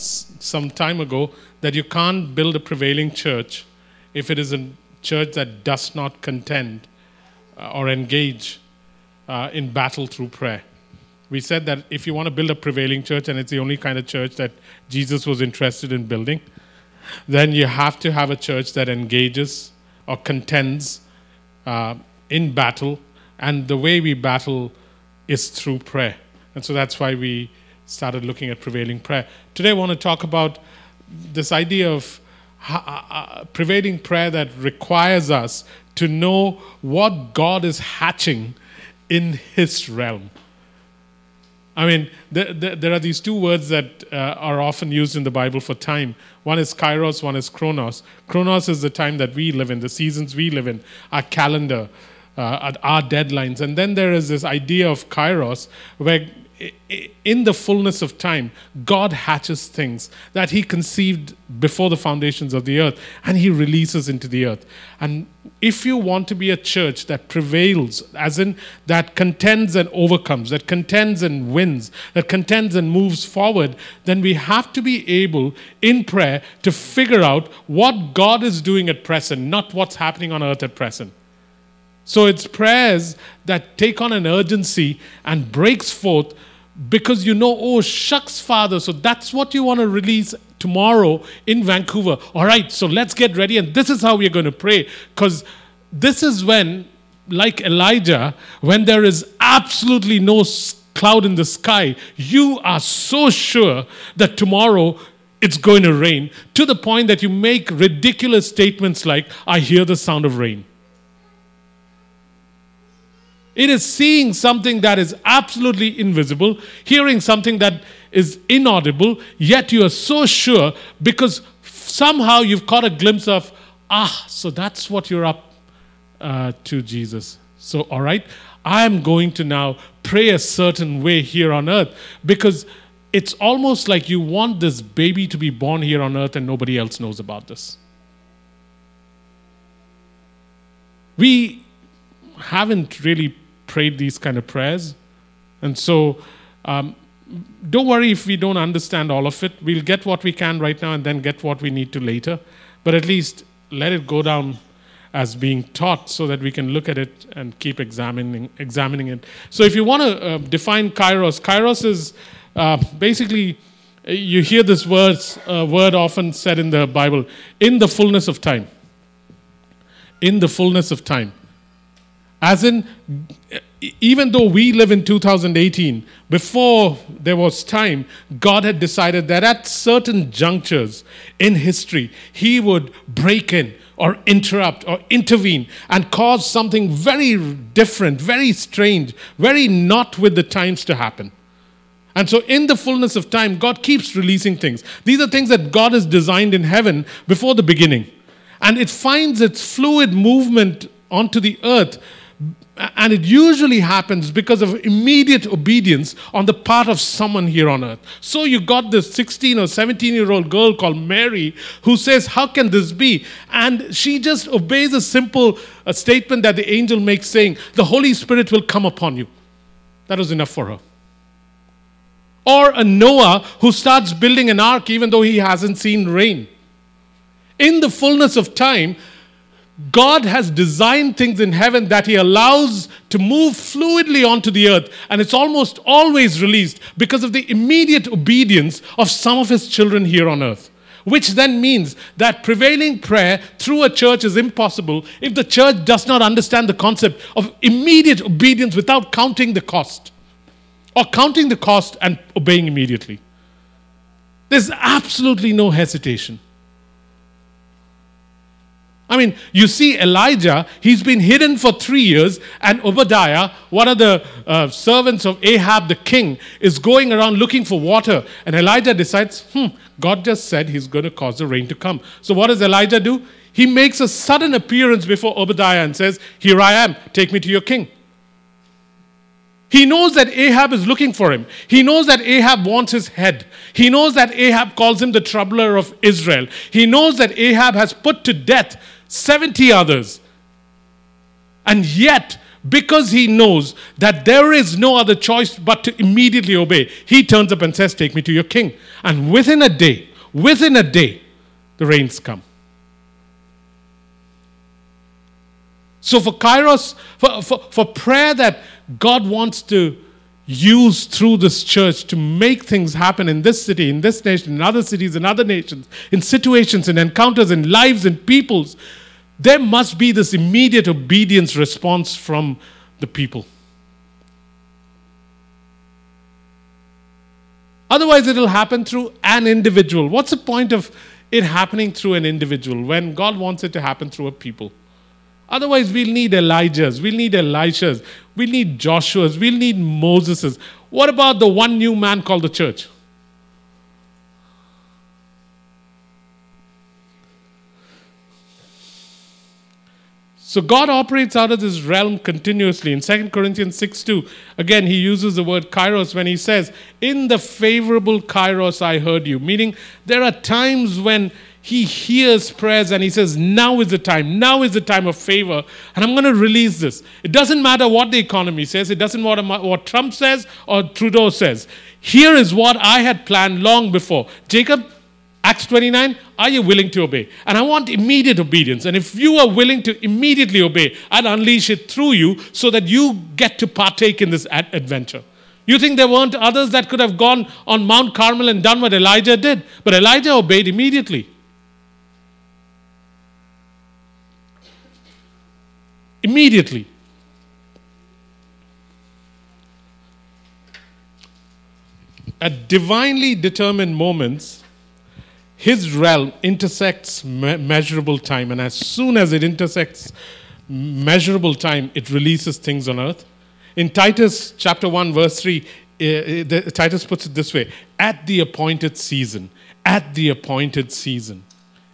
some time ago that you can't build a prevailing church if it is a church that does not contend uh, or engage uh, in battle through prayer. We said that if you want to build a prevailing church, and it's the only kind of church that Jesus was interested in building, then you have to have a church that engages or contends uh, in battle. And the way we battle is through prayer. And so that's why we started looking at prevailing prayer. Today, I want to talk about this idea of prevailing prayer that requires us to know what God is hatching in His realm. I mean, there, are these two words that uh, are often used in the Bible for time. One is kairos, one is chronos. Chronos is the time that we live in, the seasons we live in, our calendar, uh, our deadlines. And then there is this idea of kairos, where in the fullness of time, God hatches things that He conceived before the foundations of the earth and He releases into the earth. And if you want to be a church that prevails, as in that contends and overcomes, that contends and wins, that contends and moves forward, then we have to be able in prayer to figure out what God is doing at present, not what's happening on earth at present. So it's prayers that take on an urgency and breaks forth because you know, oh, shucks, Father. So that's what you want to release tomorrow in Vancouver. All right, so let's get ready. And this is how we're going to pray. Because this is when, like Elijah, when there is absolutely no cloud in the sky, you are so sure that tomorrow it's going to rain to the point that you make ridiculous statements like, I hear the sound of rain. It is seeing something that is absolutely invisible, hearing something that is inaudible, yet you are so sure because somehow you've caught a glimpse of, ah, so that's what you're up uh, to, Jesus. So, all right, I am going to now pray a certain way here on earth because it's almost like you want this baby to be born here on earth and nobody else knows about this. We haven't really prayed these kind of prayers. And so um, don't worry if we don't understand all of it. We'll get what we can right now and then get what we need to later. But at least let it go down as being taught so that we can look at it and keep examining, examining it. So if you want to uh, define kairos, kairos is uh, basically, you hear this word, uh, word often said in the Bible, in the fullness of time. In the fullness of time. As in, even though we live in 2018, before there was time, God had decided that at certain junctures in history, He would break in or interrupt or intervene and cause something very different, very strange, very not with the times to happen. And so, in the fullness of time, God keeps releasing things. These are things that God has designed in heaven before the beginning. And it finds its fluid movement onto the earth and it usually happens because of immediate obedience on the part of someone here on earth. So you got this 16 or 17 year old girl called Mary who says, How can this be? And she just obeys a simple uh, statement that the angel makes, saying, The Holy Spirit will come upon you. That was enough for her. Or a Noah who starts building an ark even though he hasn't seen rain. In the fullness of time, God has designed things in heaven that He allows to move fluidly onto the earth, and it's almost always released because of the immediate obedience of some of His children here on earth. Which then means that prevailing prayer through a church is impossible if the church does not understand the concept of immediate obedience without counting the cost, or counting the cost and obeying immediately. There's absolutely no hesitation. I mean, you see Elijah, he's been hidden for three years, and Obadiah, one of the uh, servants of Ahab the king, is going around looking for water. And Elijah decides, hmm, God just said he's going to cause the rain to come. So what does Elijah do? He makes a sudden appearance before Obadiah and says, Here I am, take me to your king. He knows that Ahab is looking for him. He knows that Ahab wants his head. He knows that Ahab calls him the troubler of Israel. He knows that Ahab has put to death 70 others. And yet, because he knows that there is no other choice but to immediately obey, he turns up and says, Take me to your king. And within a day, within a day, the rains come. So for Kairos, for, for, for prayer that God wants to use through this church to make things happen in this city, in this nation, in other cities, in other nations, in situations, in encounters, in lives, in peoples, there must be this immediate obedience response from the people. Otherwise, it'll happen through an individual. What's the point of it happening through an individual when God wants it to happen through a people? Otherwise, we'll need Elijahs, we'll need Elishas, we'll need Joshuas, we'll need Moseses. What about the one new man called the church? So God operates out of this realm continuously. In 2 Corinthians 6 2, again, he uses the word kairos when he says, In the favorable kairos I heard you. Meaning, there are times when he hears prayers and he says, Now is the time. Now is the time of favor. And I'm going to release this. It doesn't matter what the economy says, it doesn't matter what Trump says or Trudeau says. Here is what I had planned long before. Jacob, Acts 29, are you willing to obey? And I want immediate obedience. And if you are willing to immediately obey, I'll unleash it through you so that you get to partake in this adventure. You think there weren't others that could have gone on Mount Carmel and done what Elijah did? But Elijah obeyed immediately. immediately. At divinely determined moments, his realm intersects me- measurable time, and as soon as it intersects measurable time, it releases things on earth. In Titus chapter 1, verse 3, uh, the, Titus puts it this way at the appointed season, at the appointed season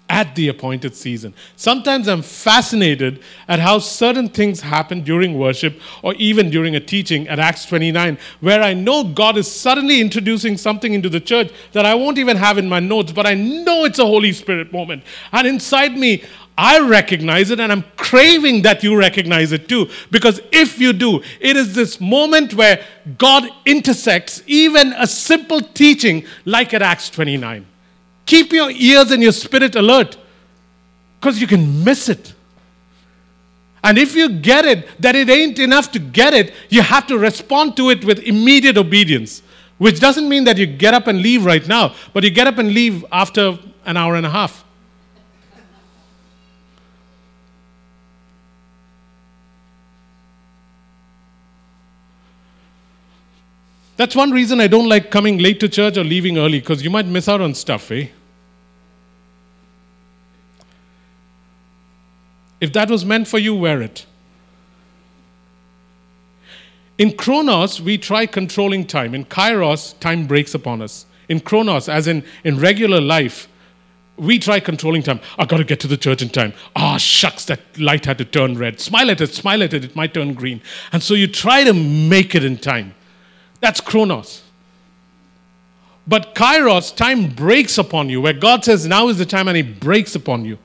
at the appointed season. Sometimes I'm fascinated at how certain things happen during worship or even during a teaching at Acts 29, where I know God is suddenly introducing something into the church that I won't even have in my notes, but I know it's a Holy Spirit moment. And inside me, I recognize it and I'm craving that you recognize it too. Because if you do, it is this moment where God intersects even a simple teaching like at Acts 29. Keep your ears and your spirit alert because you can miss it. And if you get it, that it ain't enough to get it, you have to respond to it with immediate obedience, which doesn't mean that you get up and leave right now, but you get up and leave after an hour and a half. That's one reason I don't like coming late to church or leaving early because you might miss out on stuff, eh? If that was meant for you, wear it. In Chronos, we try controlling time. In Kairos, time breaks upon us. In Chronos, as in, in regular life, we try controlling time. I got to get to the church in time. Ah, oh, shucks, that light had to turn red. Smile at it, smile at it, it might turn green. And so you try to make it in time. That's Chronos. But Kairos, time breaks upon you, where God says, now is the time, and He breaks upon you.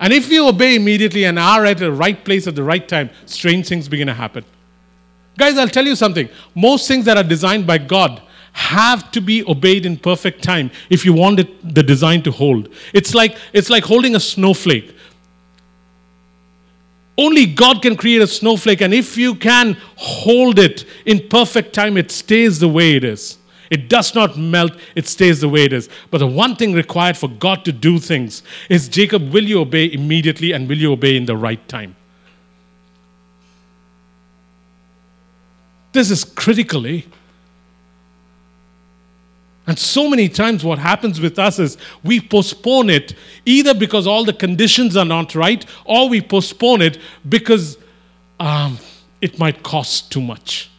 And if you obey immediately and are at the right place at the right time, strange things begin to happen. Guys, I'll tell you something. Most things that are designed by God have to be obeyed in perfect time if you want it, the design to hold. It's like, it's like holding a snowflake. Only God can create a snowflake, and if you can hold it in perfect time, it stays the way it is. It does not melt, it stays the way it is. But the one thing required for God to do things is Jacob, will you obey immediately and will you obey in the right time? This is critically. Eh? And so many times, what happens with us is we postpone it either because all the conditions are not right, or we postpone it because um, it might cost too much.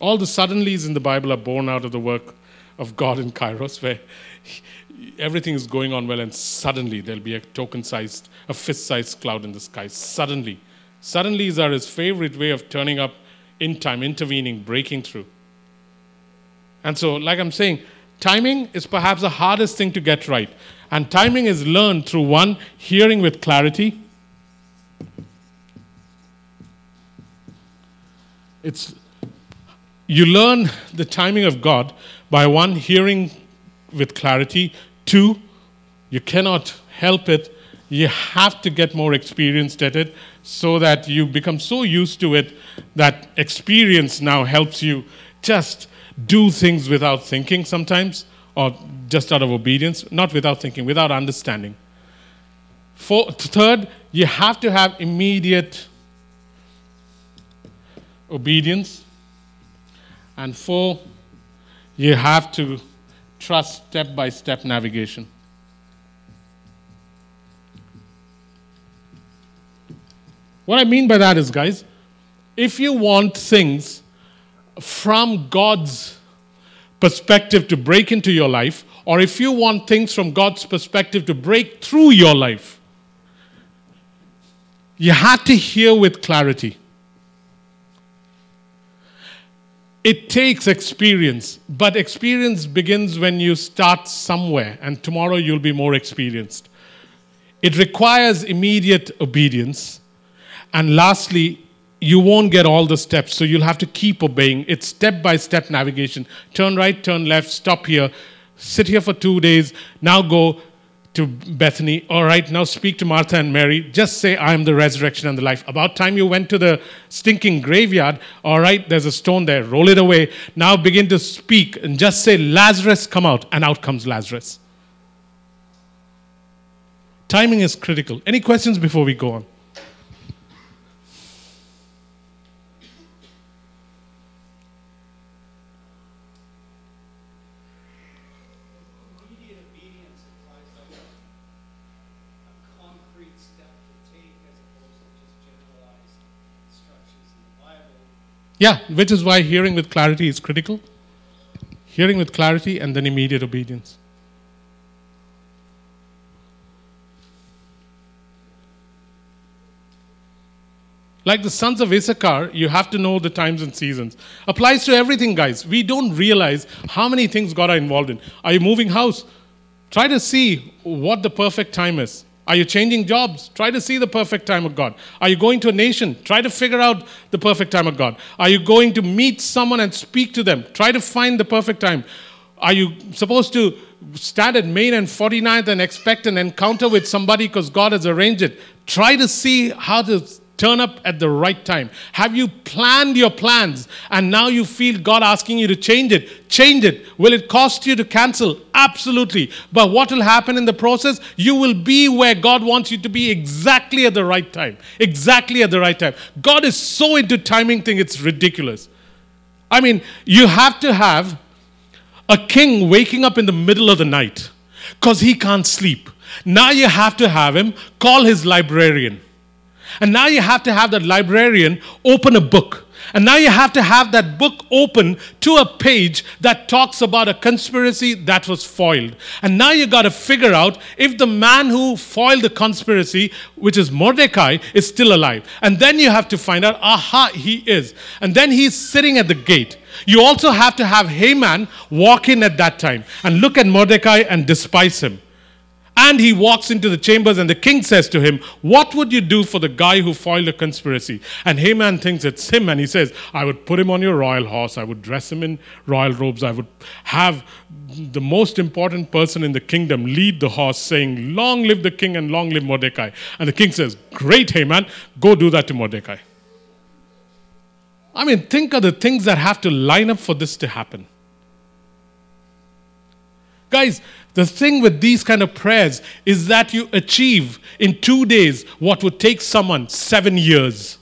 All the suddenlies in the Bible are born out of the work of God in Kairos, where everything is going on well, and suddenly there'll be a token sized, a fist sized cloud in the sky. Suddenly. Suddenlies are his favorite way of turning up in time, intervening, breaking through. And so, like I'm saying, Timing is perhaps the hardest thing to get right. And timing is learned through one, hearing with clarity. It's you learn the timing of God by one, hearing with clarity, two, you cannot help it. You have to get more experienced at it so that you become so used to it that experience now helps you just do things without thinking sometimes or just out of obedience, not without thinking, without understanding. For, third, you have to have immediate obedience. And four, you have to trust step by step navigation. What I mean by that is, guys, if you want things from God's perspective to break into your life, or if you want things from God's perspective to break through your life, you have to hear with clarity. It takes experience, but experience begins when you start somewhere, and tomorrow you'll be more experienced. It requires immediate obedience. And lastly, you won't get all the steps, so you'll have to keep obeying. It's step by step navigation. Turn right, turn left, stop here, sit here for two days, now go to Bethany. All right, now speak to Martha and Mary. Just say, I am the resurrection and the life. About time you went to the stinking graveyard. All right, there's a stone there. Roll it away. Now begin to speak and just say, Lazarus, come out. And out comes Lazarus. Timing is critical. Any questions before we go on? Yeah, which is why hearing with clarity is critical. Hearing with clarity and then immediate obedience. Like the sons of Issachar, you have to know the times and seasons. Applies to everything, guys. We don't realize how many things God are involved in. Are you moving house? Try to see what the perfect time is. Are you changing jobs? Try to see the perfect time of God. Are you going to a nation? Try to figure out the perfect time of God. Are you going to meet someone and speak to them? Try to find the perfect time. Are you supposed to stand at Main and 49th and expect an encounter with somebody because God has arranged it? Try to see how to turn up at the right time? Have you planned your plans and now you feel God asking you to change it? Change it. Will it cost you to cancel? Absolutely. But what will happen in the process? You will be where God wants you to be exactly at the right time. Exactly at the right time. God is so into timing thing, it's ridiculous. I mean, you have to have a king waking up in the middle of the night because he can't sleep. Now you have to have him call his librarian and now you have to have that librarian open a book. And now you have to have that book open to a page that talks about a conspiracy that was foiled. And now you got to figure out if the man who foiled the conspiracy, which is Mordecai, is still alive. And then you have to find out, aha, he is. And then he's sitting at the gate. You also have to have Haman walk in at that time and look at Mordecai and despise him. And he walks into the chambers, and the king says to him, What would you do for the guy who foiled a conspiracy? And Haman thinks it's him, and he says, I would put him on your royal horse, I would dress him in royal robes, I would have the most important person in the kingdom lead the horse, saying, Long live the king and long live Mordecai. And the king says, Great, Haman, go do that to Mordecai. I mean, think of the things that have to line up for this to happen. Guys, the thing with these kind of prayers is that you achieve in two days what would take someone seven years.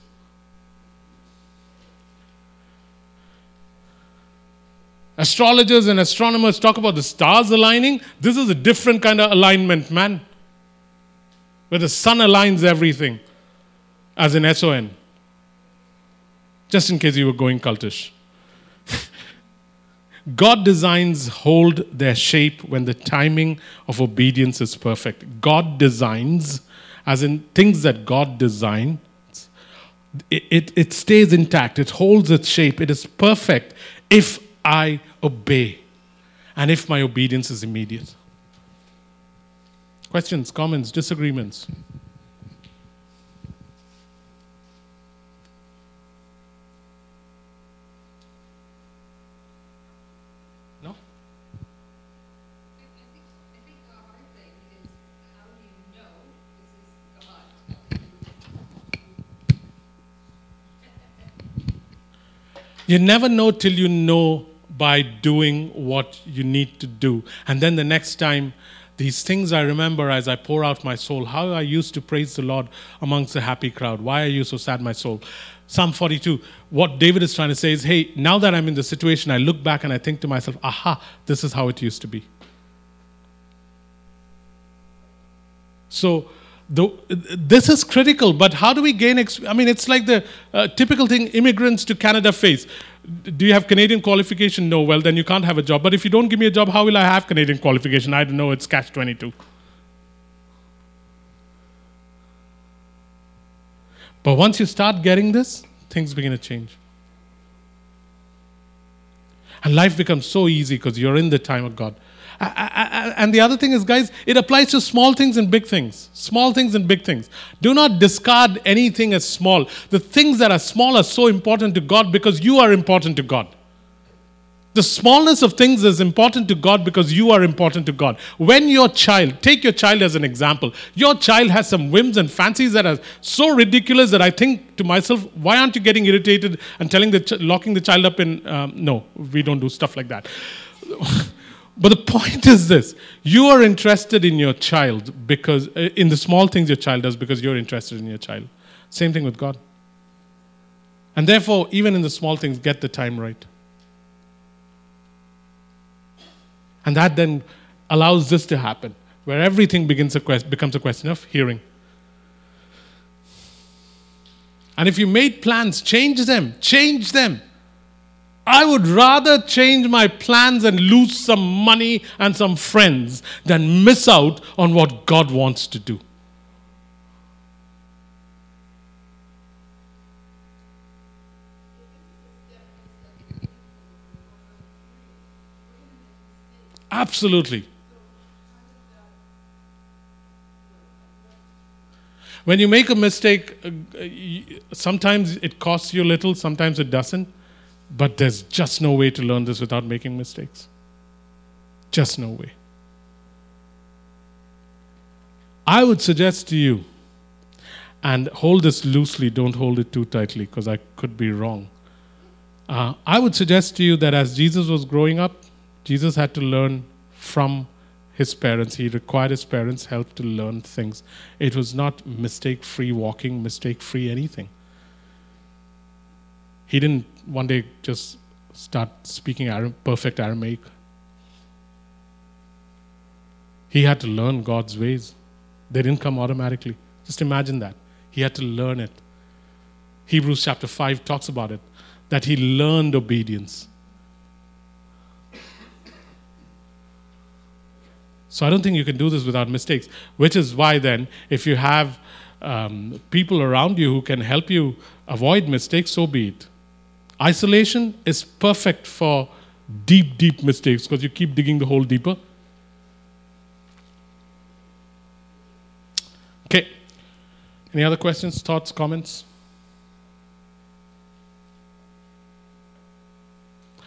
Astrologers and astronomers talk about the stars aligning. This is a different kind of alignment, man. Where the sun aligns everything, as in SON. Just in case you were going cultish. God designs hold their shape when the timing of obedience is perfect. God designs, as in things that God designs, it, it, it stays intact, it holds its shape, it is perfect if I obey. and if my obedience is immediate. Questions, comments, disagreements? No? I think, I think the hard thing is how do you know this is God? You never know till you know by doing what you need to do. And then the next time, these things I remember as I pour out my soul, how I used to praise the Lord amongst the happy crowd. Why are you so sad, my soul? Psalm 42, what David is trying to say is, hey, now that I'm in the situation, I look back and I think to myself, aha, this is how it used to be. So, the, this is critical, but how do we gain? Exp- I mean, it's like the uh, typical thing immigrants to Canada face. Do you have Canadian qualification? No. Well, then you can't have a job. But if you don't give me a job, how will I have Canadian qualification? I don't know. It's catch 22. But once you start getting this, things begin to change. And life becomes so easy because you're in the time of God. And the other thing is, guys, it applies to small things and big things. Small things and big things. Do not discard anything as small. The things that are small are so important to God because you are important to God. The smallness of things is important to God because you are important to God. When your child, take your child as an example, your child has some whims and fancies that are so ridiculous that I think to myself, why aren't you getting irritated and telling the ch- locking the child up in? Um, no, we don't do stuff like that. But the point is this you are interested in your child because, uh, in the small things your child does, because you're interested in your child. Same thing with God. And therefore, even in the small things, get the time right. And that then allows this to happen, where everything begins a quest, becomes a question of hearing. And if you made plans, change them, change them. I would rather change my plans and lose some money and some friends than miss out on what God wants to do. Absolutely. When you make a mistake, uh, sometimes it costs you little, sometimes it doesn't. But there's just no way to learn this without making mistakes. Just no way. I would suggest to you, and hold this loosely, don't hold it too tightly because I could be wrong. Uh, I would suggest to you that as Jesus was growing up, Jesus had to learn from his parents. He required his parents' help to learn things. It was not mistake free walking, mistake free anything. He didn't one day just start speaking perfect Aramaic. He had to learn God's ways. They didn't come automatically. Just imagine that. He had to learn it. Hebrews chapter 5 talks about it that he learned obedience. So I don't think you can do this without mistakes, which is why then, if you have um, people around you who can help you avoid mistakes, so be it. Isolation is perfect for deep, deep mistakes because you keep digging the hole deeper. Okay. Any other questions, thoughts, comments?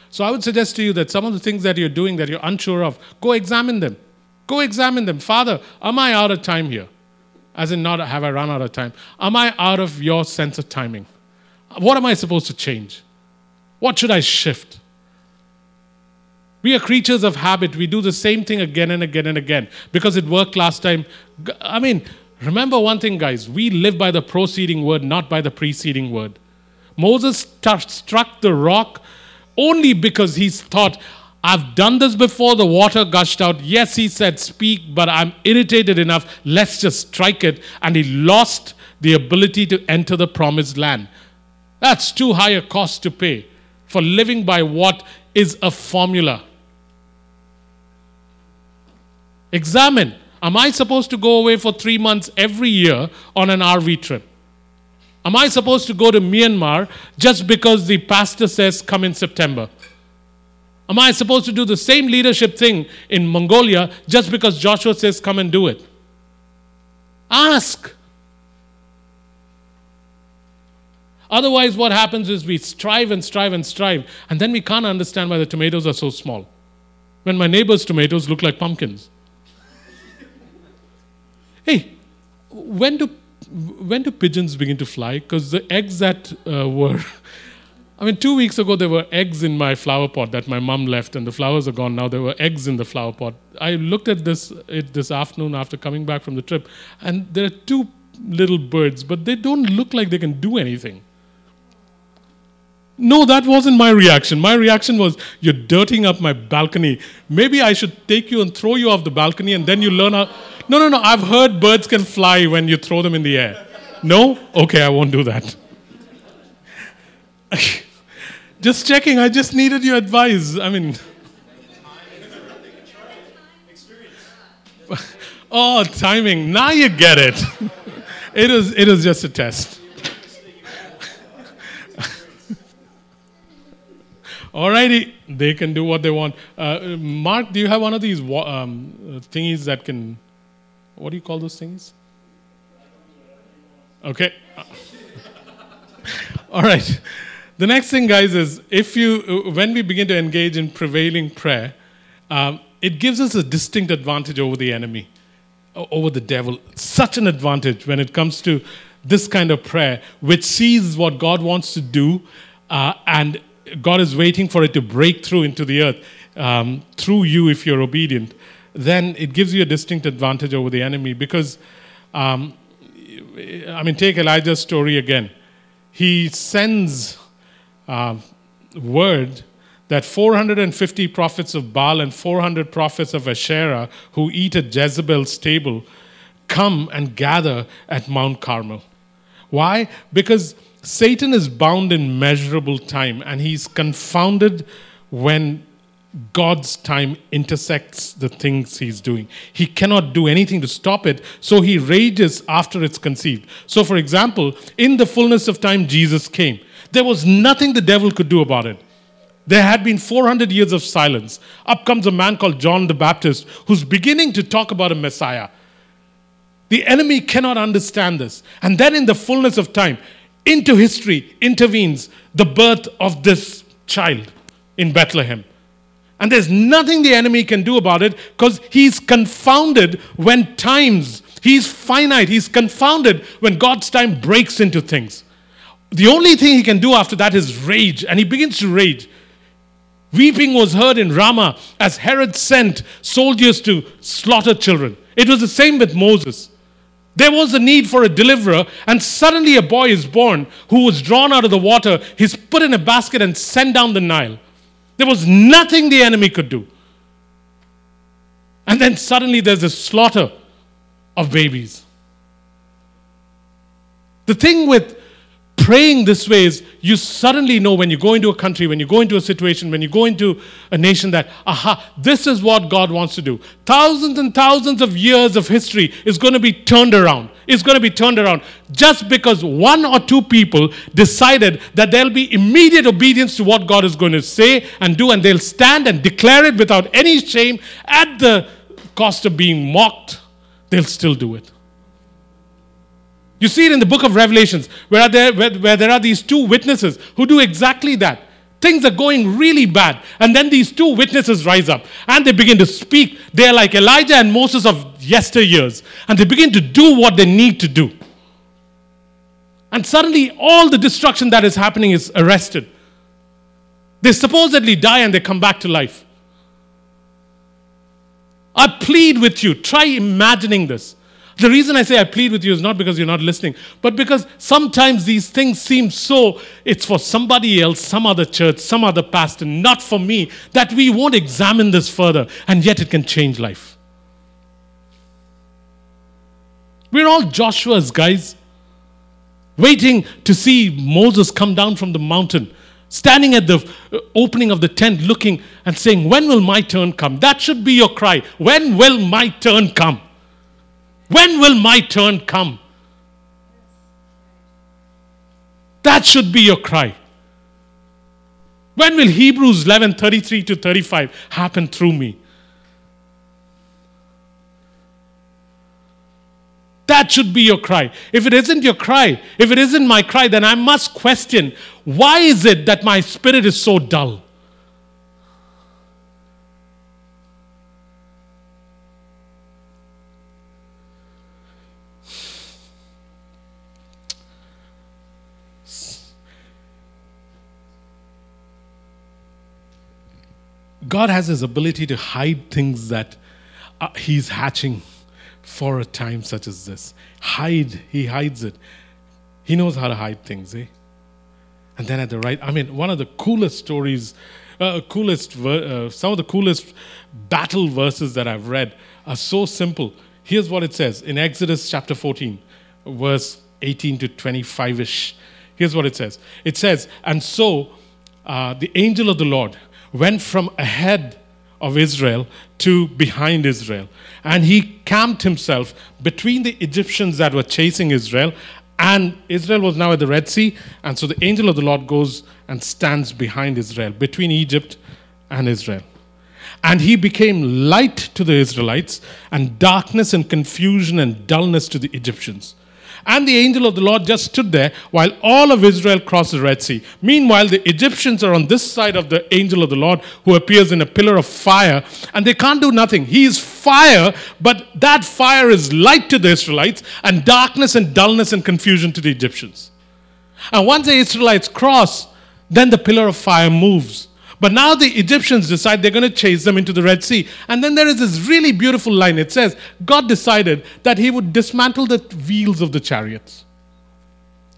So I would suggest to you that some of the things that you're doing that you're unsure of, go examine them. Go examine them. Father, am I out of time here? As in, not have I run out of time? Am I out of your sense of timing? What am I supposed to change? What should I shift? We are creatures of habit. We do the same thing again and again and again because it worked last time. I mean, remember one thing, guys. We live by the proceeding word, not by the preceding word. Moses st- struck the rock only because he thought, I've done this before, the water gushed out. Yes, he said, Speak, but I'm irritated enough. Let's just strike it. And he lost the ability to enter the promised land. That's too high a cost to pay for living by what is a formula. Examine Am I supposed to go away for three months every year on an RV trip? Am I supposed to go to Myanmar just because the pastor says come in September? Am I supposed to do the same leadership thing in Mongolia just because Joshua says, come and do it? Ask. Otherwise, what happens is we strive and strive and strive, and then we can't understand why the tomatoes are so small. When my neighbor's tomatoes look like pumpkins. hey, when do, when do pigeons begin to fly? Because the eggs that uh, were I mean, two weeks ago, there were eggs in my flower pot that my mom left, and the flowers are gone now. There were eggs in the flower pot. I looked at this it this afternoon after coming back from the trip, and there are two little birds, but they don't look like they can do anything. No, that wasn't my reaction. My reaction was, You're dirtying up my balcony. Maybe I should take you and throw you off the balcony, and then you learn how. No, no, no. I've heard birds can fly when you throw them in the air. No? Okay, I won't do that. Just checking. I just needed your advice. I mean, oh, timing. Now you get it. it was. It was just a test. Alrighty, they can do what they want. Uh, Mark, do you have one of these um, thingies that can? What do you call those things? Okay. All right. The next thing, guys, is if you, when we begin to engage in prevailing prayer, um, it gives us a distinct advantage over the enemy, over the devil. Such an advantage when it comes to this kind of prayer, which sees what God wants to do, uh, and God is waiting for it to break through into the earth um, through you if you're obedient. Then it gives you a distinct advantage over the enemy because, um, I mean, take Elijah's story again. He sends uh, word that 450 prophets of Baal and 400 prophets of Asherah who eat at Jezebel's table come and gather at Mount Carmel. Why? Because Satan is bound in measurable time and he's confounded when God's time intersects the things he's doing. He cannot do anything to stop it, so he rages after it's conceived. So, for example, in the fullness of time, Jesus came. There was nothing the devil could do about it. There had been 400 years of silence. Up comes a man called John the Baptist who's beginning to talk about a Messiah. The enemy cannot understand this. And then, in the fullness of time, into history intervenes the birth of this child in Bethlehem. And there's nothing the enemy can do about it because he's confounded when times, he's finite, he's confounded when God's time breaks into things. The only thing he can do after that is rage, and he begins to rage. Weeping was heard in Ramah as Herod sent soldiers to slaughter children. It was the same with Moses. There was a need for a deliverer, and suddenly a boy is born who was drawn out of the water. He's put in a basket and sent down the Nile. There was nothing the enemy could do. And then suddenly there's a slaughter of babies. The thing with praying this way is you suddenly know when you go into a country, when you go into a situation, when you go into a nation that, aha, this is what God wants to do. Thousands and thousands of years of history is going to be turned around. It's going to be turned around just because one or two people decided that there'll be immediate obedience to what God is going to say and do, and they'll stand and declare it without any shame at the cost of being mocked. They'll still do it. You see it in the book of Revelations, where there, where, where there are these two witnesses who do exactly that. Things are going really bad. And then these two witnesses rise up and they begin to speak. They're like Elijah and Moses of yesteryears. And they begin to do what they need to do. And suddenly, all the destruction that is happening is arrested. They supposedly die and they come back to life. I plead with you, try imagining this. The reason I say I plead with you is not because you're not listening, but because sometimes these things seem so, it's for somebody else, some other church, some other pastor, not for me, that we won't examine this further, and yet it can change life. We're all Joshua's, guys, waiting to see Moses come down from the mountain, standing at the uh, opening of the tent, looking and saying, When will my turn come? That should be your cry. When will my turn come? When will my turn come? That should be your cry. When will Hebrews 11 33 to 35 happen through me? That should be your cry. If it isn't your cry, if it isn't my cry, then I must question why is it that my spirit is so dull? God has his ability to hide things that uh, he's hatching for a time such as this. Hide, he hides it. He knows how to hide things, eh? And then at the right, I mean, one of the coolest stories, uh, coolest, ver- uh, some of the coolest battle verses that I've read are so simple. Here's what it says in Exodus chapter 14, verse 18 to 25 ish. Here's what it says it says, And so uh, the angel of the Lord went from ahead of Israel to behind Israel. And he camped himself between the Egyptians that were chasing Israel. And Israel was now at the Red Sea. And so the angel of the Lord goes and stands behind Israel, between Egypt and Israel. And he became light to the Israelites, and darkness and confusion and dullness to the Egyptians. And the angel of the Lord just stood there while all of Israel crossed the Red Sea. Meanwhile, the Egyptians are on this side of the angel of the Lord who appears in a pillar of fire, and they can't do nothing. He is fire, but that fire is light to the Israelites, and darkness and dullness and confusion to the Egyptians. And once the Israelites cross, then the pillar of fire moves. But now the Egyptians decide they're going to chase them into the Red Sea. And then there is this really beautiful line. It says, God decided that he would dismantle the wheels of the chariots.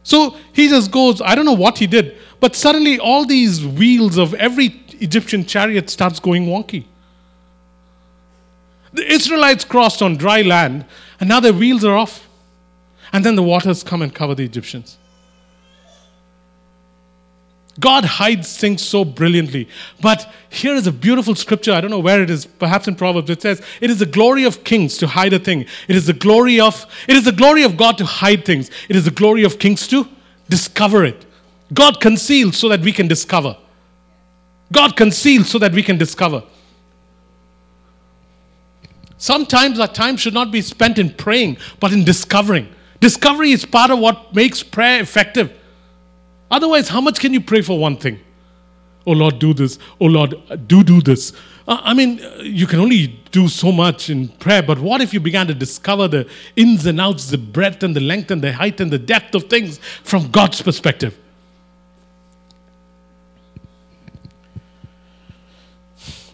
So he just goes, I don't know what he did, but suddenly all these wheels of every Egyptian chariot starts going wonky. The Israelites crossed on dry land, and now their wheels are off. And then the waters come and cover the Egyptians. God hides things so brilliantly. But here is a beautiful scripture. I don't know where it is, perhaps in Proverbs. It says, It is the glory of kings to hide a thing. It is the glory of it is the glory of God to hide things. It is the glory of kings to discover it. God conceals so that we can discover. God conceals so that we can discover. Sometimes our time should not be spent in praying, but in discovering. Discovery is part of what makes prayer effective. Otherwise, how much can you pray for one thing? Oh Lord, do this. Oh Lord, do do this. Uh, I mean, uh, you can only do so much in prayer, but what if you began to discover the ins and outs, the breadth and the length and the height and the depth of things from God's perspective?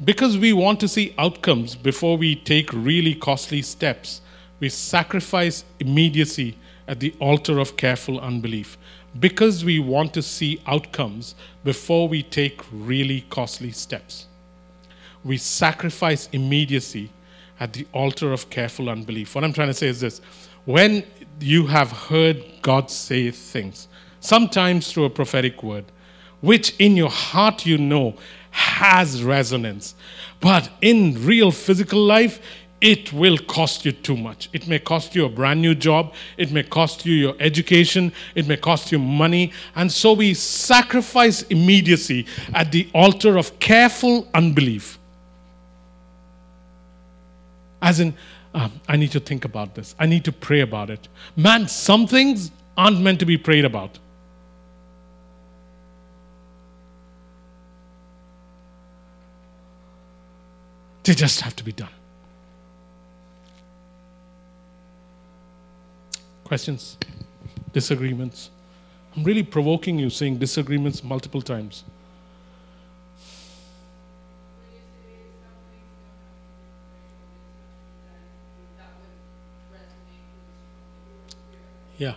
Because we want to see outcomes before we take really costly steps, we sacrifice immediacy at the altar of careful unbelief because we want to see outcomes before we take really costly steps. We sacrifice immediacy at the altar of careful unbelief. What I'm trying to say is this when you have heard God say things, sometimes through a prophetic word, which in your heart you know has resonance, but in real physical life, it will cost you too much. It may cost you a brand new job, it may cost you your education, it may cost you money. And so we sacrifice immediacy at the altar of careful unbelief. As in, um, I need to think about this, I need to pray about it. Man, some things aren't meant to be prayed about. They just have to be done. Questions? Disagreements? I'm really provoking you saying disagreements multiple times. Yeah.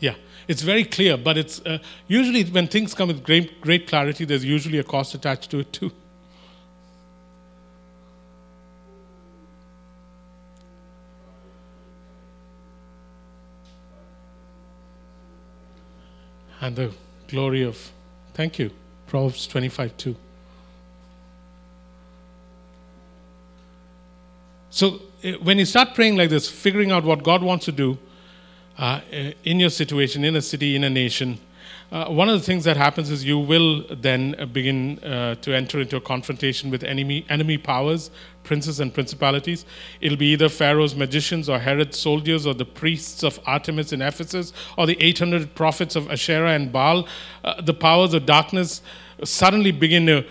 Yeah, it's very clear, but it's uh, usually when things come with great, great clarity, there's usually a cost attached to it too. And the glory of, thank you, Proverbs 25 2. So eh, when you start praying like this, figuring out what God wants to do, uh, in your situation, in a city, in a nation, uh, one of the things that happens is you will then uh, begin uh, to enter into a confrontation with enemy, enemy powers, princes, and principalities. It'll be either Pharaoh's magicians or Herod's soldiers or the priests of Artemis in Ephesus or the 800 prophets of Asherah and Baal. Uh, the powers of darkness suddenly begin to.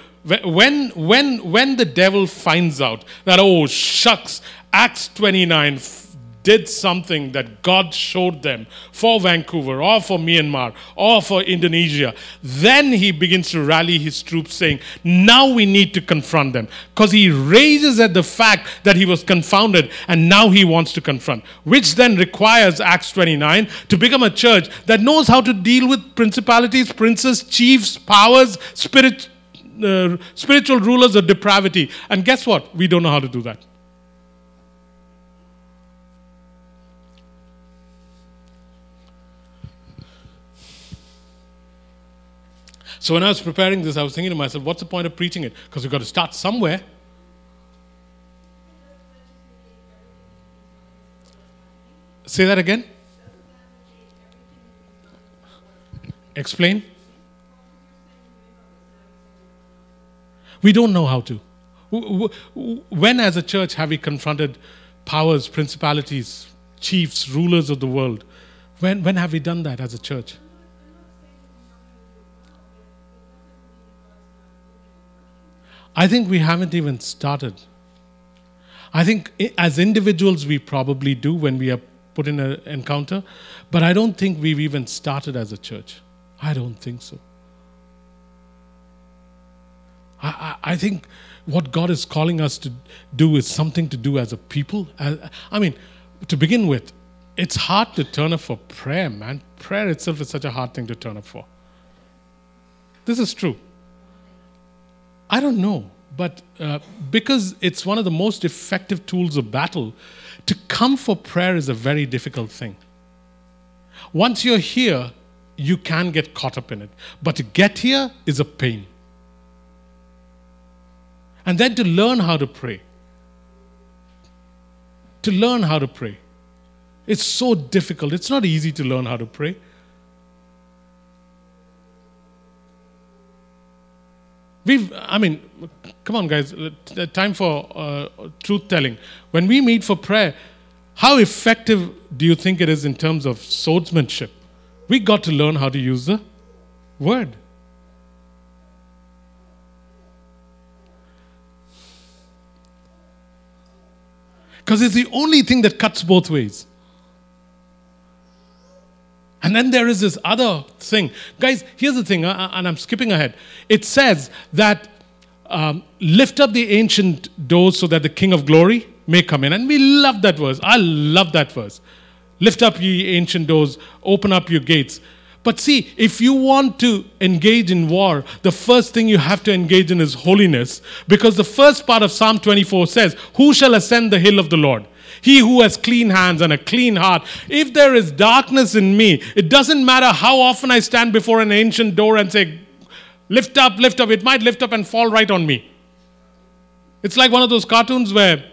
When, when, when the devil finds out that, oh, shucks, Acts 29, did something that God showed them for Vancouver or for Myanmar or for Indonesia, then he begins to rally his troops saying, Now we need to confront them. Because he raises at the fact that he was confounded and now he wants to confront, which then requires Acts 29 to become a church that knows how to deal with principalities, princes, chiefs, powers, spirit, uh, spiritual rulers of depravity. And guess what? We don't know how to do that. So when I was preparing this, I was thinking to myself, what's the point of preaching it? Because we've got to start somewhere. Say that again. Explain. We don't know how to. When, as a church, have we confronted powers, principalities, chiefs, rulers of the world? When, when have we done that as a church? I think we haven't even started. I think as individuals, we probably do when we are put in an encounter, but I don't think we've even started as a church. I don't think so. I, I, I think what God is calling us to do is something to do as a people. I mean, to begin with, it's hard to turn up for prayer, man. Prayer itself is such a hard thing to turn up for. This is true. I don't know, but uh, because it's one of the most effective tools of battle, to come for prayer is a very difficult thing. Once you're here, you can get caught up in it. But to get here is a pain. And then to learn how to pray. To learn how to pray. It's so difficult. It's not easy to learn how to pray. We've, I mean, come on, guys, time for uh, truth telling. When we meet for prayer, how effective do you think it is in terms of swordsmanship? We got to learn how to use the word. Because it's the only thing that cuts both ways. And then there is this other thing. Guys, here's the thing, uh, uh, and I'm skipping ahead. It says that um, lift up the ancient doors so that the King of glory may come in. And we love that verse. I love that verse. Lift up ye ancient doors, open up your gates. But see, if you want to engage in war, the first thing you have to engage in is holiness. Because the first part of Psalm 24 says, Who shall ascend the hill of the Lord? He who has clean hands and a clean heart. If there is darkness in me, it doesn't matter how often I stand before an ancient door and say, Lift up, lift up. It might lift up and fall right on me. It's like one of those cartoons where,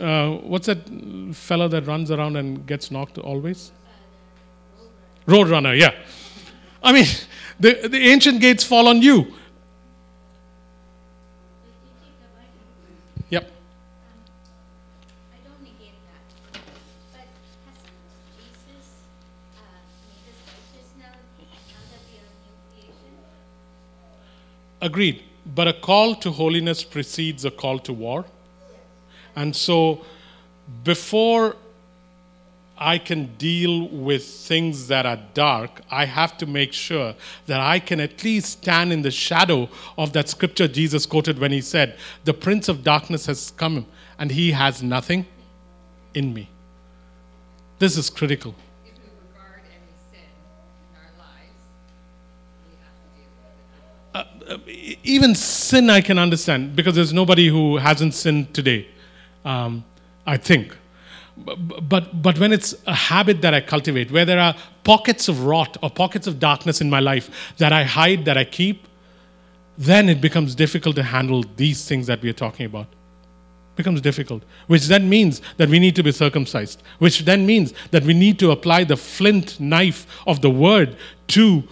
uh, what's that fellow that runs around and gets knocked always? Roadrunner, yeah. I mean, the, the ancient gates fall on you. Agreed. But a call to holiness precedes a call to war. And so, before I can deal with things that are dark, I have to make sure that I can at least stand in the shadow of that scripture Jesus quoted when he said, The prince of darkness has come and he has nothing in me. This is critical. Even sin I can understand because there's nobody who hasn't sinned today, um, I think. But, but, but when it's a habit that I cultivate, where there are pockets of rot or pockets of darkness in my life that I hide, that I keep, then it becomes difficult to handle these things that we are talking about. becomes difficult, which then means that we need to be circumcised, which then means that we need to apply the flint knife of the word to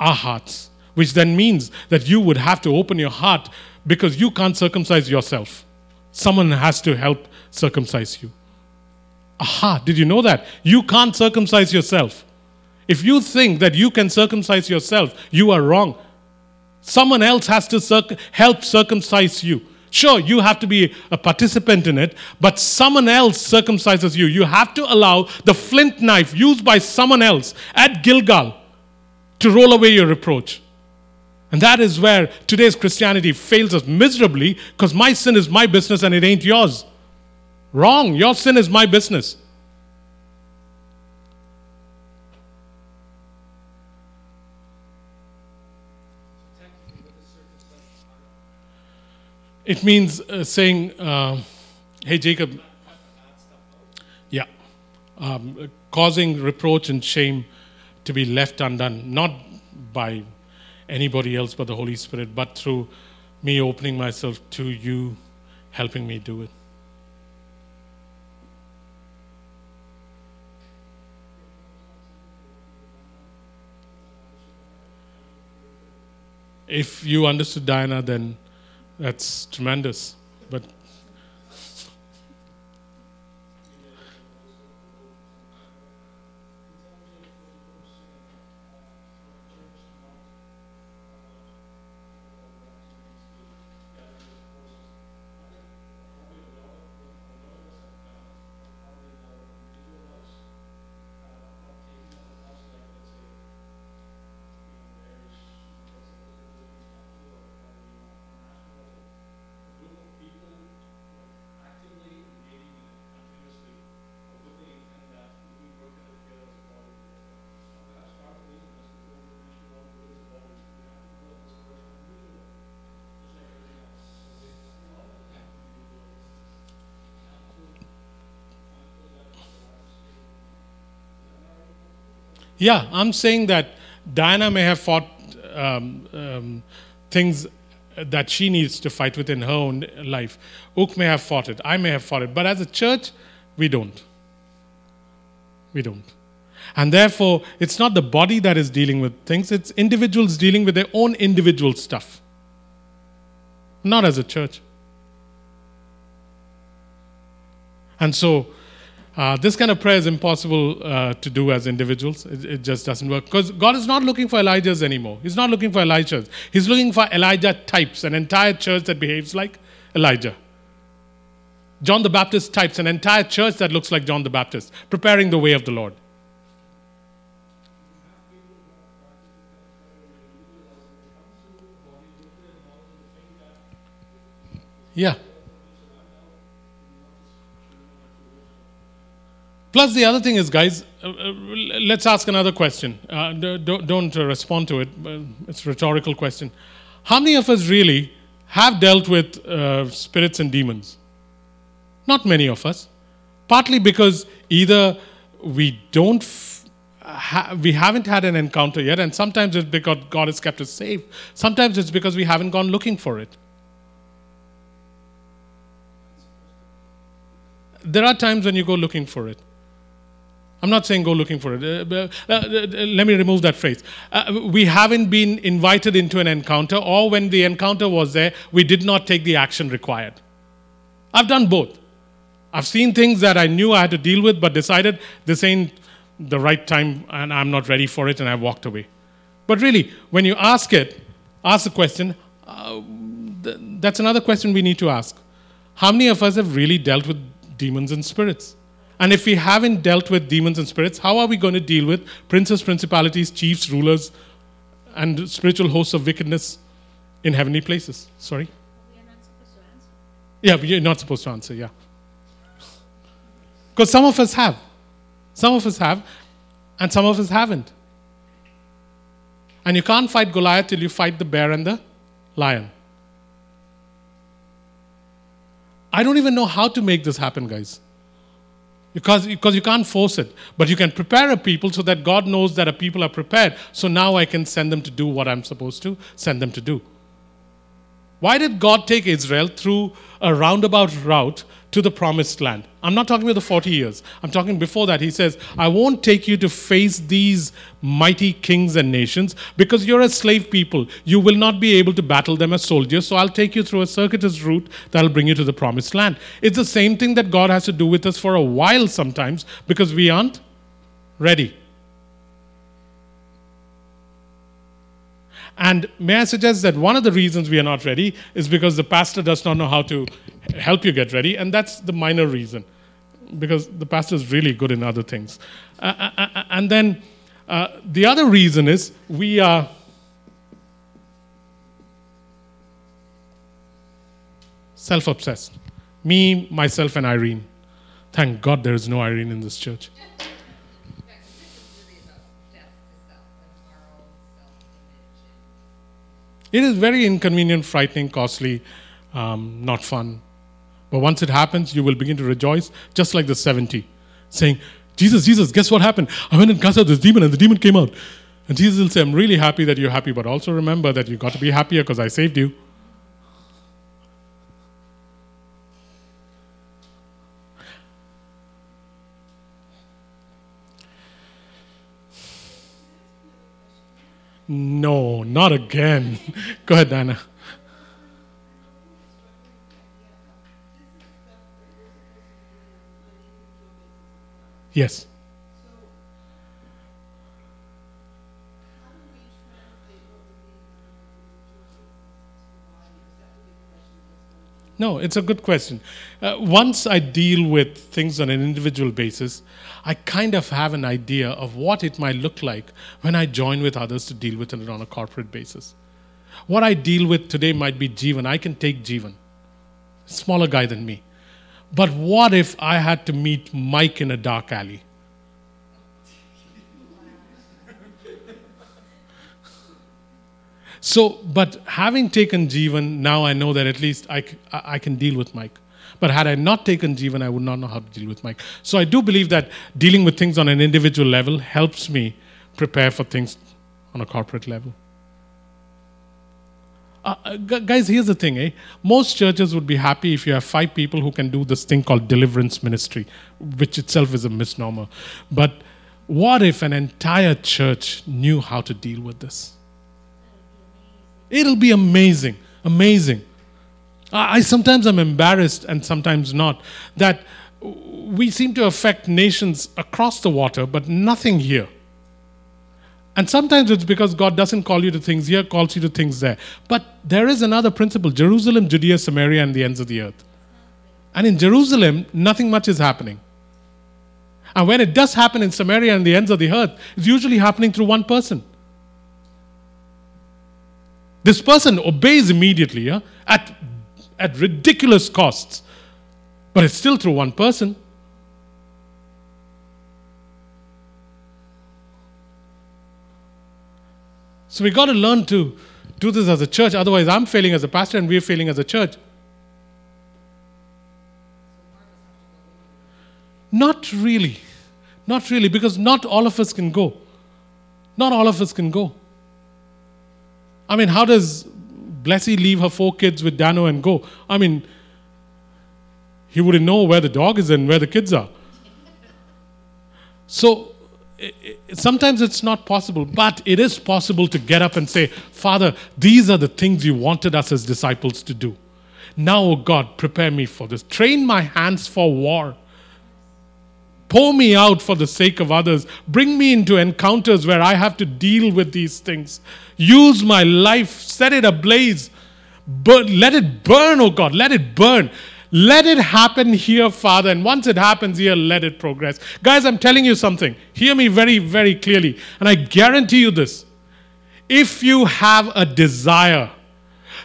our hearts, which then means that you would have to open your heart because you can't circumcise yourself. Someone has to help circumcise you. Aha, did you know that? You can't circumcise yourself. If you think that you can circumcise yourself, you are wrong. Someone else has to circ- help circumcise you. Sure, you have to be a participant in it, but someone else circumcises you. You have to allow the flint knife used by someone else at Gilgal to roll away your reproach. And that is where today's Christianity fails us miserably because my sin is my business and it ain't yours. Wrong. Your sin is my business. It means uh, saying, uh, hey, Jacob, yeah, um, causing reproach and shame to be left undone, not by anybody else but the Holy Spirit, but through me opening myself to you, helping me do it. If you understood Diana, then that's tremendous. Yeah, I'm saying that Diana may have fought um, um, things that she needs to fight with in her own life. Ook may have fought it. I may have fought it. But as a church, we don't. We don't. And therefore, it's not the body that is dealing with things, it's individuals dealing with their own individual stuff. Not as a church. And so, uh, this kind of prayer is impossible uh, to do as individuals. It, it just doesn't work. Because God is not looking for Elijahs anymore. He's not looking for Elijahs. He's looking for Elijah types, an entire church that behaves like Elijah. John the Baptist types, an entire church that looks like John the Baptist, preparing the way of the Lord. Yeah. Plus, the other thing is, guys, uh, uh, let's ask another question. Uh, don't, don't uh, respond to it. It's a rhetorical question. How many of us really have dealt with uh, spirits and demons? Not many of us. Partly because either we don't, f- ha- we haven't had an encounter yet, and sometimes it's because God has kept us safe. Sometimes it's because we haven't gone looking for it. There are times when you go looking for it. I'm not saying go looking for it. Uh, uh, uh, let me remove that phrase. We haven't been invited into an encounter, or when the encounter was there, we did not take the action required. I've done both. I've seen things that I knew I had to deal with, but decided this ain't the right time and I'm not ready for it, and I walked away. But really, when you ask it, ask the question, uh, th- that's another question we need to ask. How many of us have really dealt with demons and spirits? And if we haven't dealt with demons and spirits, how are we going to deal with princes, principalities, chiefs, rulers, and spiritual hosts of wickedness in heavenly places? Sorry? We are not supposed to answer. Yeah, but you're not supposed to answer, yeah. Because some of us have. Some of us have, and some of us haven't. And you can't fight Goliath till you fight the bear and the lion. I don't even know how to make this happen, guys. Because, because you can't force it. But you can prepare a people so that God knows that a people are prepared. So now I can send them to do what I'm supposed to send them to do. Why did God take Israel through a roundabout route to the promised land? I'm not talking about the 40 years. I'm talking before that. He says, I won't take you to face these mighty kings and nations because you're a slave people. You will not be able to battle them as soldiers. So I'll take you through a circuitous route that'll bring you to the promised land. It's the same thing that God has to do with us for a while sometimes because we aren't ready. And may I suggest that one of the reasons we are not ready is because the pastor does not know how to help you get ready, and that's the minor reason, because the pastor is really good in other things. Uh, uh, uh, and then uh, the other reason is we are. Self obsessed. Me, myself, and Irene. Thank God there is no Irene in this church. It is very inconvenient, frightening, costly, um, not fun. But once it happens, you will begin to rejoice, just like the 70, saying, Jesus, Jesus, guess what happened? I went and cast out this demon, and the demon came out. And Jesus will say, I'm really happy that you're happy, but also remember that you got to be happier because I saved you. No, not again. Go ahead, Diana. Yes. No, it's a good question. Uh, once I deal with things on an individual basis, I kind of have an idea of what it might look like when I join with others to deal with it on a corporate basis. What I deal with today might be Jeevan. I can take Jeevan, smaller guy than me. But what if I had to meet Mike in a dark alley? So, but having taken Jeevan, now I know that at least I, I can deal with Mike. But had I not taken Jeevan, I would not know how to deal with Mike. So I do believe that dealing with things on an individual level helps me prepare for things on a corporate level. Uh, uh, guys, here's the thing, eh? Most churches would be happy if you have five people who can do this thing called deliverance ministry, which itself is a misnomer. But what if an entire church knew how to deal with this? It'll be amazing, amazing. I sometimes I'm embarrassed and sometimes not that we seem to affect nations across the water, but nothing here. And sometimes it's because God doesn't call you to things here, calls you to things there. But there is another principle Jerusalem, Judea, Samaria, and the ends of the earth. And in Jerusalem, nothing much is happening. And when it does happen in Samaria and the ends of the earth, it's usually happening through one person. This person obeys immediately yeah, at, at ridiculous costs, but it's still through one person. So we got to learn to do this as a church. Otherwise, I'm failing as a pastor and we're failing as a church. Not really. Not really, because not all of us can go. Not all of us can go. I mean, how does Blessy leave her four kids with Dano and go? I mean, he wouldn't know where the dog is and where the kids are. So i- i- sometimes it's not possible, but it is possible to get up and say, Father, these are the things you wanted us as disciples to do. Now, oh God, prepare me for this. Train my hands for war. Pour me out for the sake of others. Bring me into encounters where I have to deal with these things. Use my life, set it ablaze. Burn, let it burn, oh God, let it burn. Let it happen here, Father. And once it happens here, let it progress. Guys, I'm telling you something. Hear me very, very clearly. And I guarantee you this. If you have a desire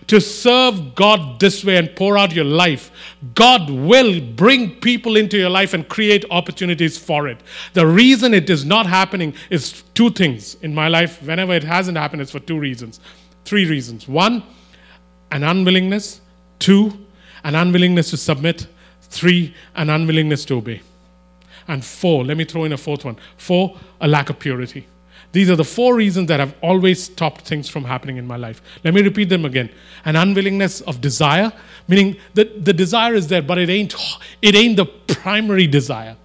to serve God this way and pour out your life, God will bring people into your life and create opportunities for it. The reason it is not happening is two things in my life. Whenever it hasn't happened, it's for two reasons. Three reasons. One, an unwillingness. Two, an unwillingness to submit. Three, an unwillingness to obey. And four, let me throw in a fourth one. Four, a lack of purity. These are the four reasons that have always stopped things from happening in my life. Let me repeat them again. An unwillingness of desire, meaning that the desire is there, but it ain't, it ain't the primary desire.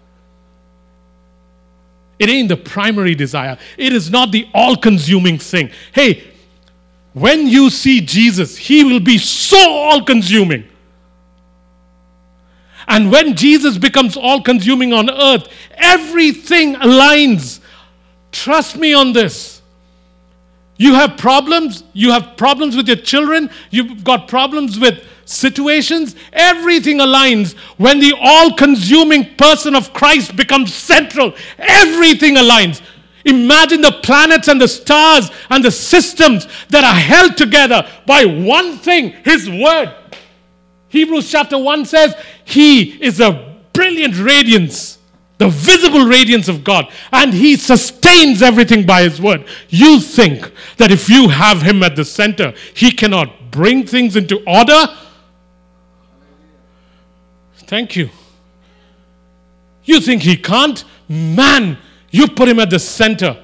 It ain't the primary desire. It is not the all consuming thing. Hey, when you see Jesus, he will be so all consuming. And when Jesus becomes all consuming on earth, everything aligns. Trust me on this. You have problems, you have problems with your children, you've got problems with situations, everything aligns when the all consuming person of Christ becomes central. Everything aligns. Imagine the planets and the stars and the systems that are held together by one thing His Word. Hebrews chapter 1 says, He is a brilliant radiance, the visible radiance of God, and He sustains everything by His Word. You think that if you have Him at the center, He cannot bring things into order? Thank you. You think He can't? Man, you put Him at the center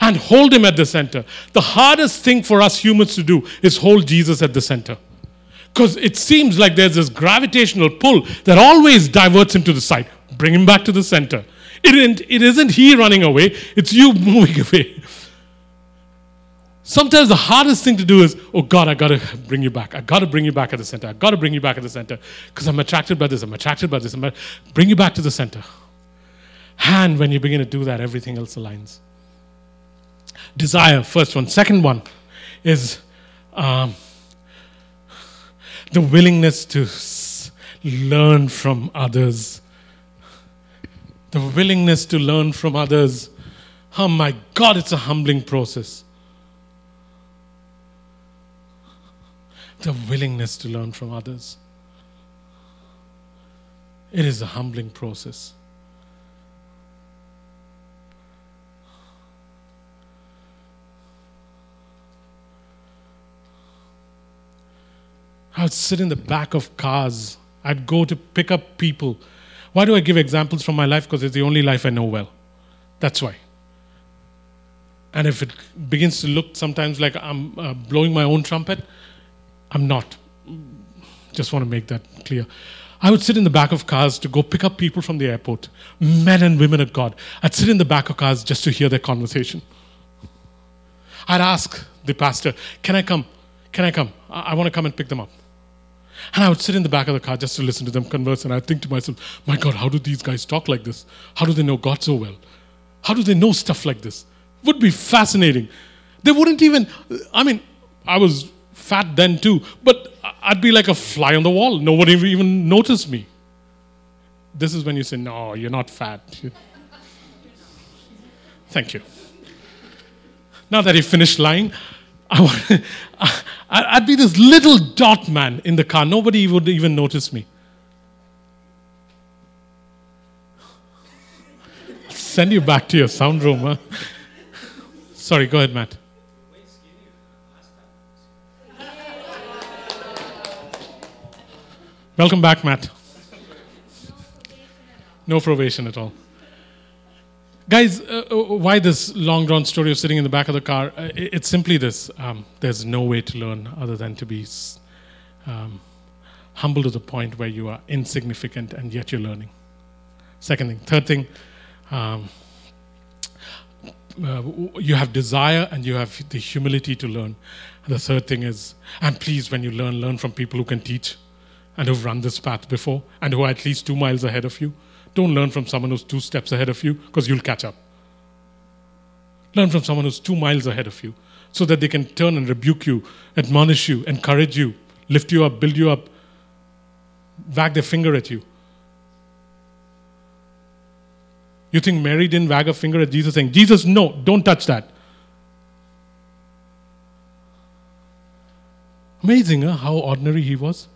and hold Him at the center. The hardest thing for us humans to do is hold Jesus at the center. Because it seems like there's this gravitational pull that always diverts him to the side. Bring him back to the center. It isn't, it isn't he running away, it's you moving away. Sometimes the hardest thing to do is, oh God, I gotta bring you back. I gotta bring you back at the center. I gotta bring you back at the center because I'm attracted by this. I'm attracted by this. I'm bring you back to the center. And when you begin to do that, everything else aligns. Desire, first one. Second one is um, the willingness to learn from others. The willingness to learn from others. Oh my God, it's a humbling process. The willingness to learn from others. It is a humbling process. I would sit in the back of cars. I'd go to pick up people. Why do I give examples from my life? Because it's the only life I know well. That's why. And if it begins to look sometimes like I'm uh, blowing my own trumpet, I'm not. Just want to make that clear. I would sit in the back of cars to go pick up people from the airport, men and women of God. I'd sit in the back of cars just to hear their conversation. I'd ask the pastor, Can I come? Can I come? I, I want to come and pick them up. And I would sit in the back of the car just to listen to them converse, and I'd think to myself, my God, how do these guys talk like this? How do they know God so well? How do they know stuff like this? Would be fascinating. They wouldn't even, I mean, I was fat then too, but I'd be like a fly on the wall. Nobody even noticed me. This is when you say, no, you're not fat. Thank you. Now that he finished lying, I want, I'd be this little dot man in the car. Nobody would even notice me. Send you back to your sound room. Huh? Sorry, go ahead, Matt. Welcome back, Matt. No probation at all. Guys, uh, uh, why this long drawn story of sitting in the back of the car? Uh, it's simply this um, there's no way to learn other than to be um, humble to the point where you are insignificant and yet you're learning. Second thing. Third thing, um, uh, you have desire and you have the humility to learn. And the third thing is, and please, when you learn, learn from people who can teach and who've run this path before and who are at least two miles ahead of you. Don't learn from someone who's two steps ahead of you because you'll catch up. Learn from someone who's two miles ahead of you so that they can turn and rebuke you, admonish you, encourage you, lift you up, build you up, wag their finger at you. You think Mary didn't wag a finger at Jesus saying, Jesus, no, don't touch that. Amazing huh? how ordinary he was.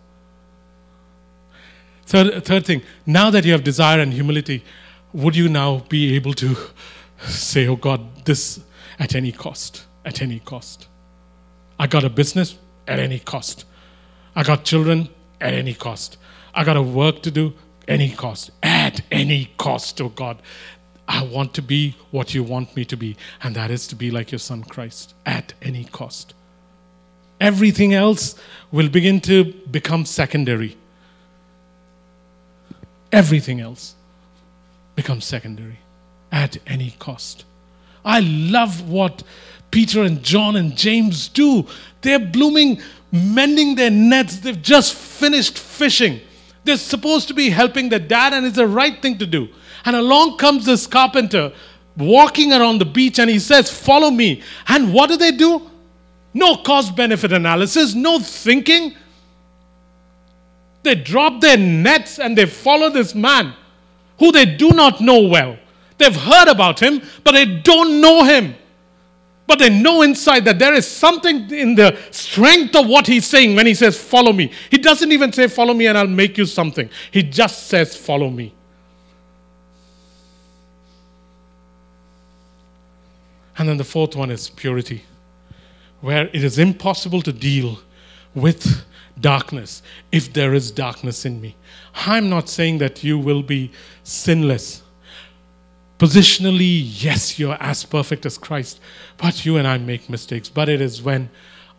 Third, third thing, now that you have desire and humility, would you now be able to say, Oh God, this at any cost? At any cost. I got a business at any cost. I got children at any cost. I got a work to do any cost. At any cost, oh God. I want to be what you want me to be, and that is to be like your son Christ at any cost. Everything else will begin to become secondary. Everything else becomes secondary at any cost. I love what Peter and John and James do. They're blooming, mending their nets. They've just finished fishing. They're supposed to be helping their dad, and it's the right thing to do. And along comes this carpenter walking around the beach, and he says, Follow me. And what do they do? No cost benefit analysis, no thinking. They drop their nets and they follow this man who they do not know well. They've heard about him, but they don't know him. But they know inside that there is something in the strength of what he's saying when he says, Follow me. He doesn't even say, Follow me and I'll make you something. He just says, Follow me. And then the fourth one is purity, where it is impossible to deal with darkness if there is darkness in me. I'm not saying that you will be sinless. Positionally, yes, you're as perfect as Christ, but you and I make mistakes. But it is when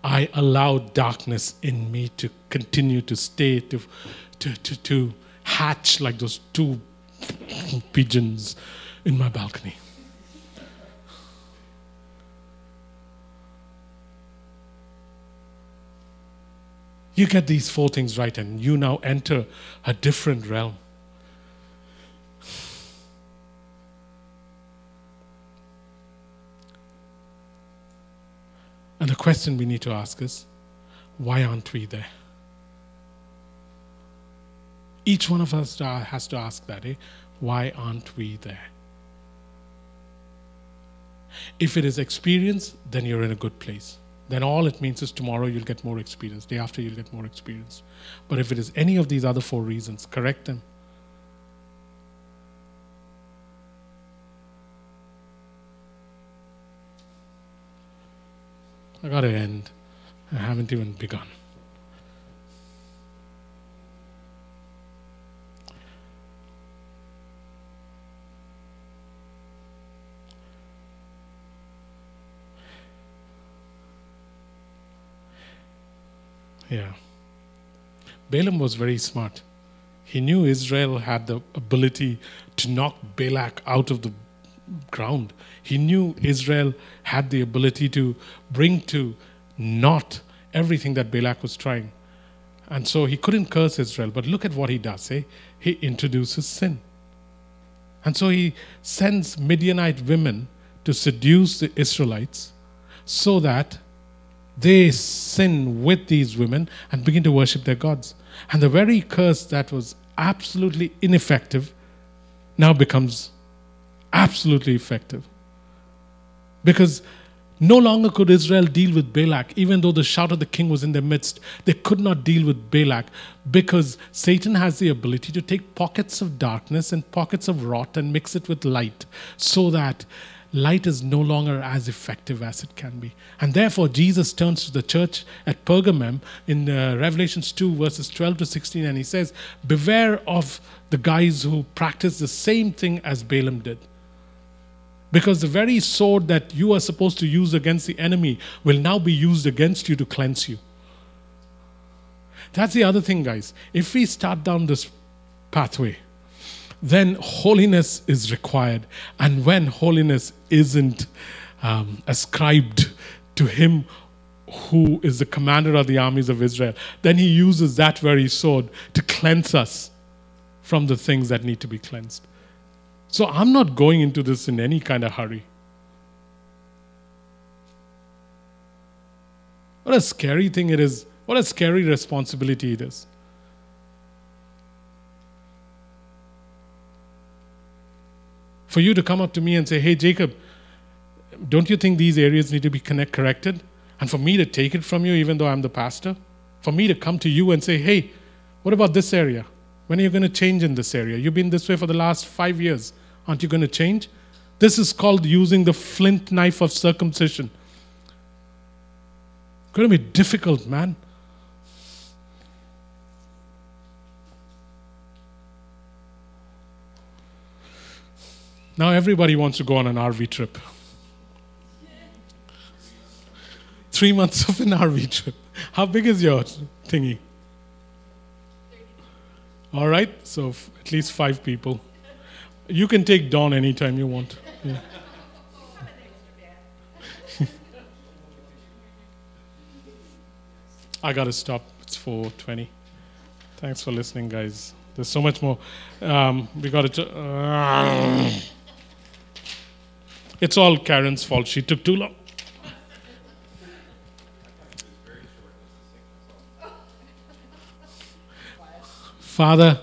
I allow darkness in me to continue to stay, to, to, to, to hatch like those two pigeons in my balcony. You get these four things right, and you now enter a different realm. And the question we need to ask is why aren't we there? Each one of us has to ask that, eh? Why aren't we there? If it is experience, then you're in a good place then all it means is tomorrow you'll get more experience, day after you'll get more experience. But if it is any of these other four reasons, correct them. I got to end. I haven't even begun. Yeah. Balaam was very smart. He knew Israel had the ability to knock Balak out of the ground. He knew Israel had the ability to bring to naught everything that Balak was trying. And so he couldn't curse Israel. But look at what he does. Eh? He introduces sin. And so he sends Midianite women to seduce the Israelites so that they sin with these women and begin to worship their gods. And the very curse that was absolutely ineffective now becomes absolutely effective. Because no longer could Israel deal with Balak, even though the shout of the king was in their midst. They could not deal with Balak because Satan has the ability to take pockets of darkness and pockets of rot and mix it with light so that light is no longer as effective as it can be. And therefore, Jesus turns to the church at Pergamum in uh, Revelations 2, verses 12 to 16, and he says, Beware of the guys who practice the same thing as Balaam did. Because the very sword that you are supposed to use against the enemy will now be used against you to cleanse you. That's the other thing, guys. If we start down this pathway, then holiness is required. And when holiness isn't um, ascribed to him who is the commander of the armies of Israel, then he uses that very sword to cleanse us from the things that need to be cleansed. So I'm not going into this in any kind of hurry. What a scary thing it is. What a scary responsibility it is. For you to come up to me and say, hey, Jacob, don't you think these areas need to be connect, corrected? And for me to take it from you, even though I'm the pastor, for me to come to you and say, hey, what about this area? When are you going to change in this area? You've been this way for the last five years. Aren't you going to change? This is called using the flint knife of circumcision. It's going to be difficult, man. Now everybody wants to go on an RV trip. Three months of an RV trip. How big is your thingy? All right, so f- at least five people. You can take Dawn anytime you want. Yeah. I gotta stop. It's 4:20. Thanks for listening, guys. There's so much more. Um, we got to. It's all Karen's fault. She took too long. Father,